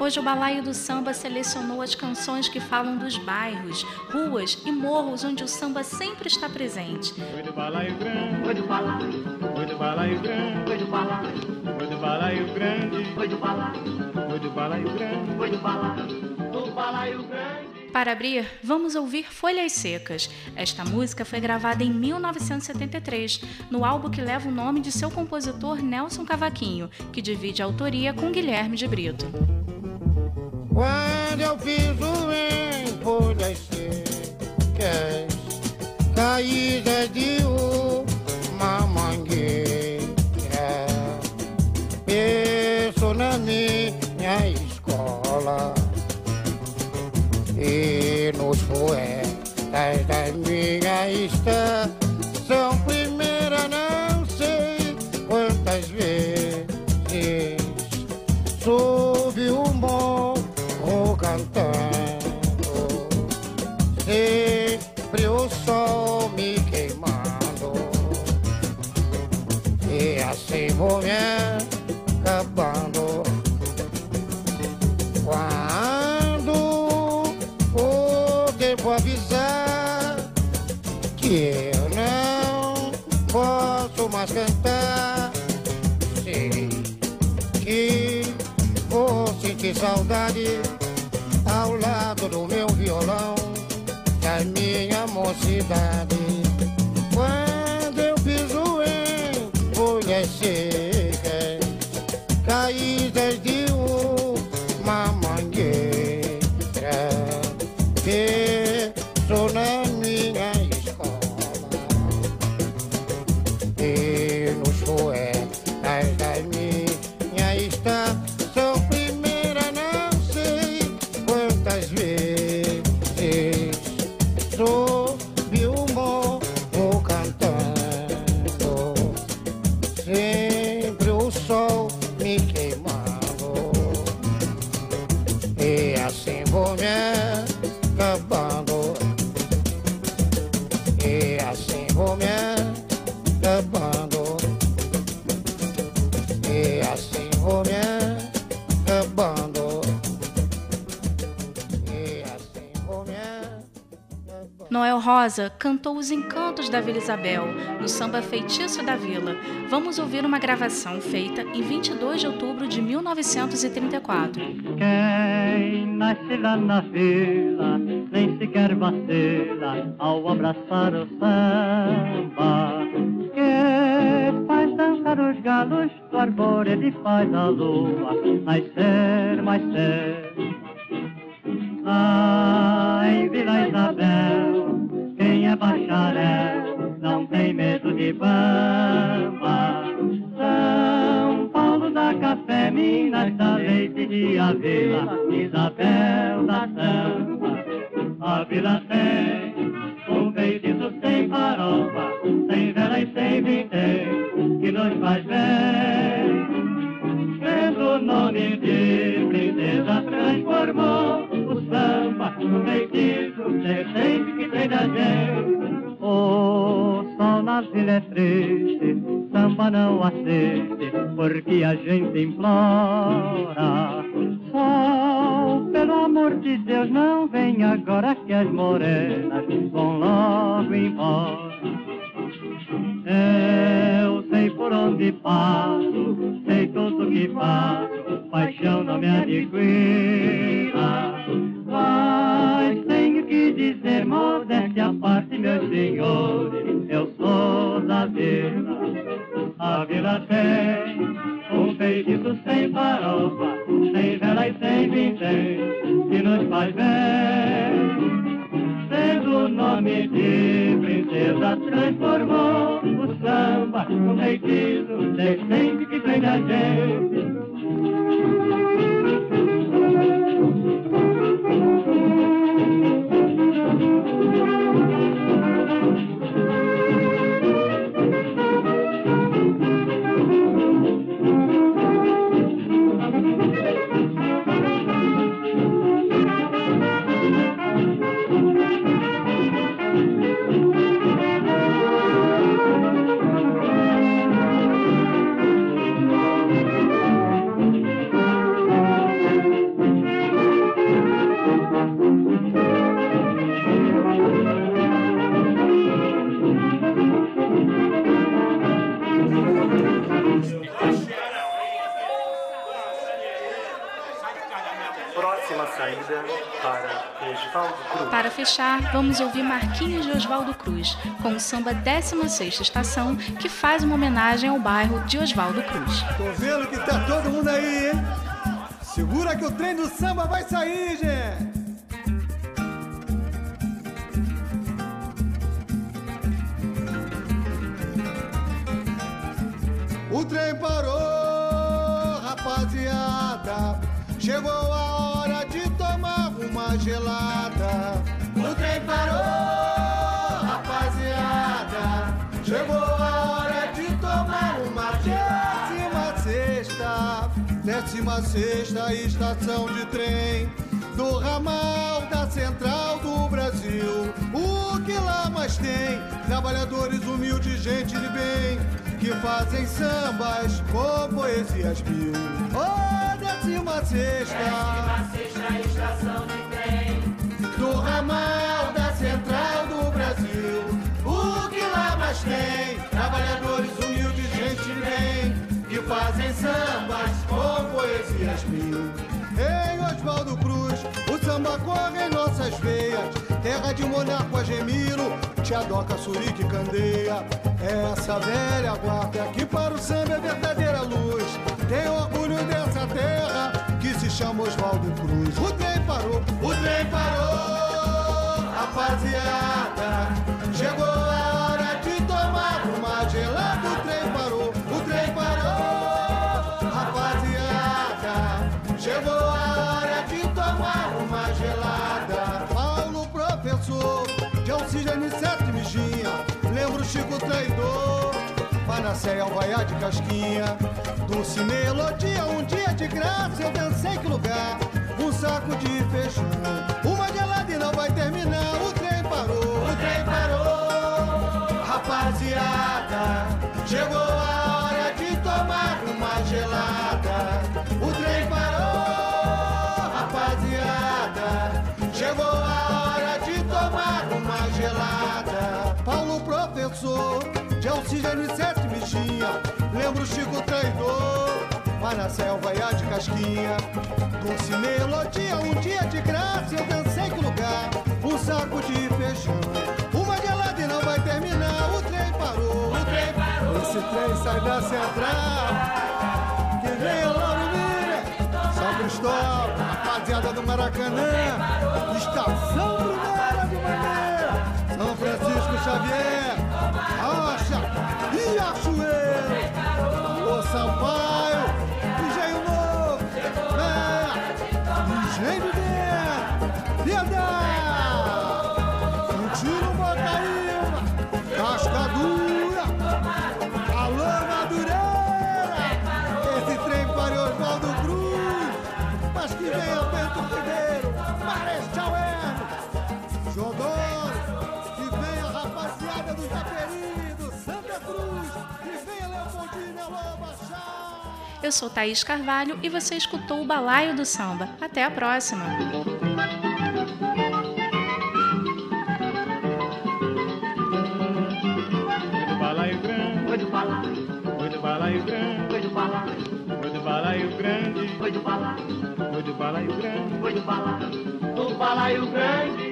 Hoje o Balaio do Samba selecionou as canções que falam dos bairros, ruas e morros onde o samba sempre está presente. Foi do balaio grande, foi do balaio, foi do balaio grande, foi do balaio, foi do balaio grande, foi do balaio, foi do balaio grande, foi do balaio, do balaio grande. Para abrir, vamos ouvir Folhas Secas. Esta música foi gravada em 1973, no álbum que leva o nome de seu compositor Nelson Cavaquinho, que divide a autoria com Guilherme de Brito. Quando eu piso em folhas secas, caídas de uma mangueira, penso na minha escola minha estação primeira, não sei quantas vezes soube o morro cantando, sempre o sol me queimando, e assim vou me acabando. Quando o tempo avisar eu não posso mais cantar, sei que vou sentir saudade ao lado do meu violão da minha mocidade. Rosa cantou os encantos da Vila Isabel no samba Feitiço da Vila. Vamos ouvir uma gravação feita em 22 de outubro de 1934. Quem nasce lá na vila nem sequer vacila ao abraçar o samba. Que faz dançar os galos do arvoredo e faz a lua nascer mais cedo. Ah, bamba. São Paulo dá café, Minas dá leite de Avila, Isabel da samba. A vila tem um feitiço sem farofa, sem vela e sem vintém, que nos faz bem. Pelo nome de princesa transformou o samba no feitiço decente que tem da gente. Na vila é triste, samba não assiste, porque a gente implora. Sol, pelo amor de Deus, não vem agora que as morenas vão logo embora. Eu sei por onde passo, sei tudo que faço, paixão não me adquira. Mas tenho que dizer, modéstia à parte, meus senhores, A vila tem um feitiço sem farofa, sem vela e sem vintém, que nos faz bem. Sendo o nome de princesa transformou o samba no feitiço decente que tem da gente. Para fechar, vamos ouvir Marquinhos de Oswaldo Cruz, com o samba 16ª Estação, que faz uma homenagem ao bairro de Oswaldo Cruz. Tô vendo que tá todo mundo aí, hein? Segura que o trem do samba vai sair, gente! O trem parou, rapaziada. Chegou a hora de tomar uma gelada. 16 estação de trem do ramal da central do Brasil. O que lá mais tem? Trabalhadores humildes, gente de bem, que fazem sambas ou poesias mil. Ô, décima sexta, décima sexta estação de trem do ramal da central do Brasil. O que lá mais tem? Trabalhadores humildes, gente de bem, que fazem sambas mil. Em Oswaldo Cruz, o samba corre em nossas veias. Terra de Monarco Gemiro, Tiadoca, Surique Candeia. Essa velha guarda que para o samba é verdadeira luz. Tem orgulho dessa terra que se chama Oswaldo Cruz. O trem parou, o trem parou, rapaziada. Chegou oxigênio sete mijinha. Lembro Chico traidor, Panacéia, Alvaiá de Casquinha. Doce melodia, um dia de graça, eu dancei que lugar. Um saco de feijão, uma gelada e não vai terminar. O trem parou, o trem parou, rapaziada. Chegou a de oxigênio e sete bichinha. Lembro Chico traidor, Panacel, Vaiá de Casquinha. Doce melodia, um dia de graça, eu dancei que lugar. Um saco de feijão, uma gelada e não vai terminar. O trem parou, o trem parou. Esse trem sai da central. Que vem lá no Mira, São Cristóvão, rapaziada do Maracanã. Estação Primeira de São Francisco Xavier, Achueiro. Ô Sampaio, Eu sou Thaís Carvalho e você escutou o Balaio do Samba. Até a próxima! Foi do balaio grande, Foi do balaio, foi do balaio grande, foi do balaio, foi do balaio grande, foi do balaio, foi do balaio grande. foi do balaio, do balaio grande.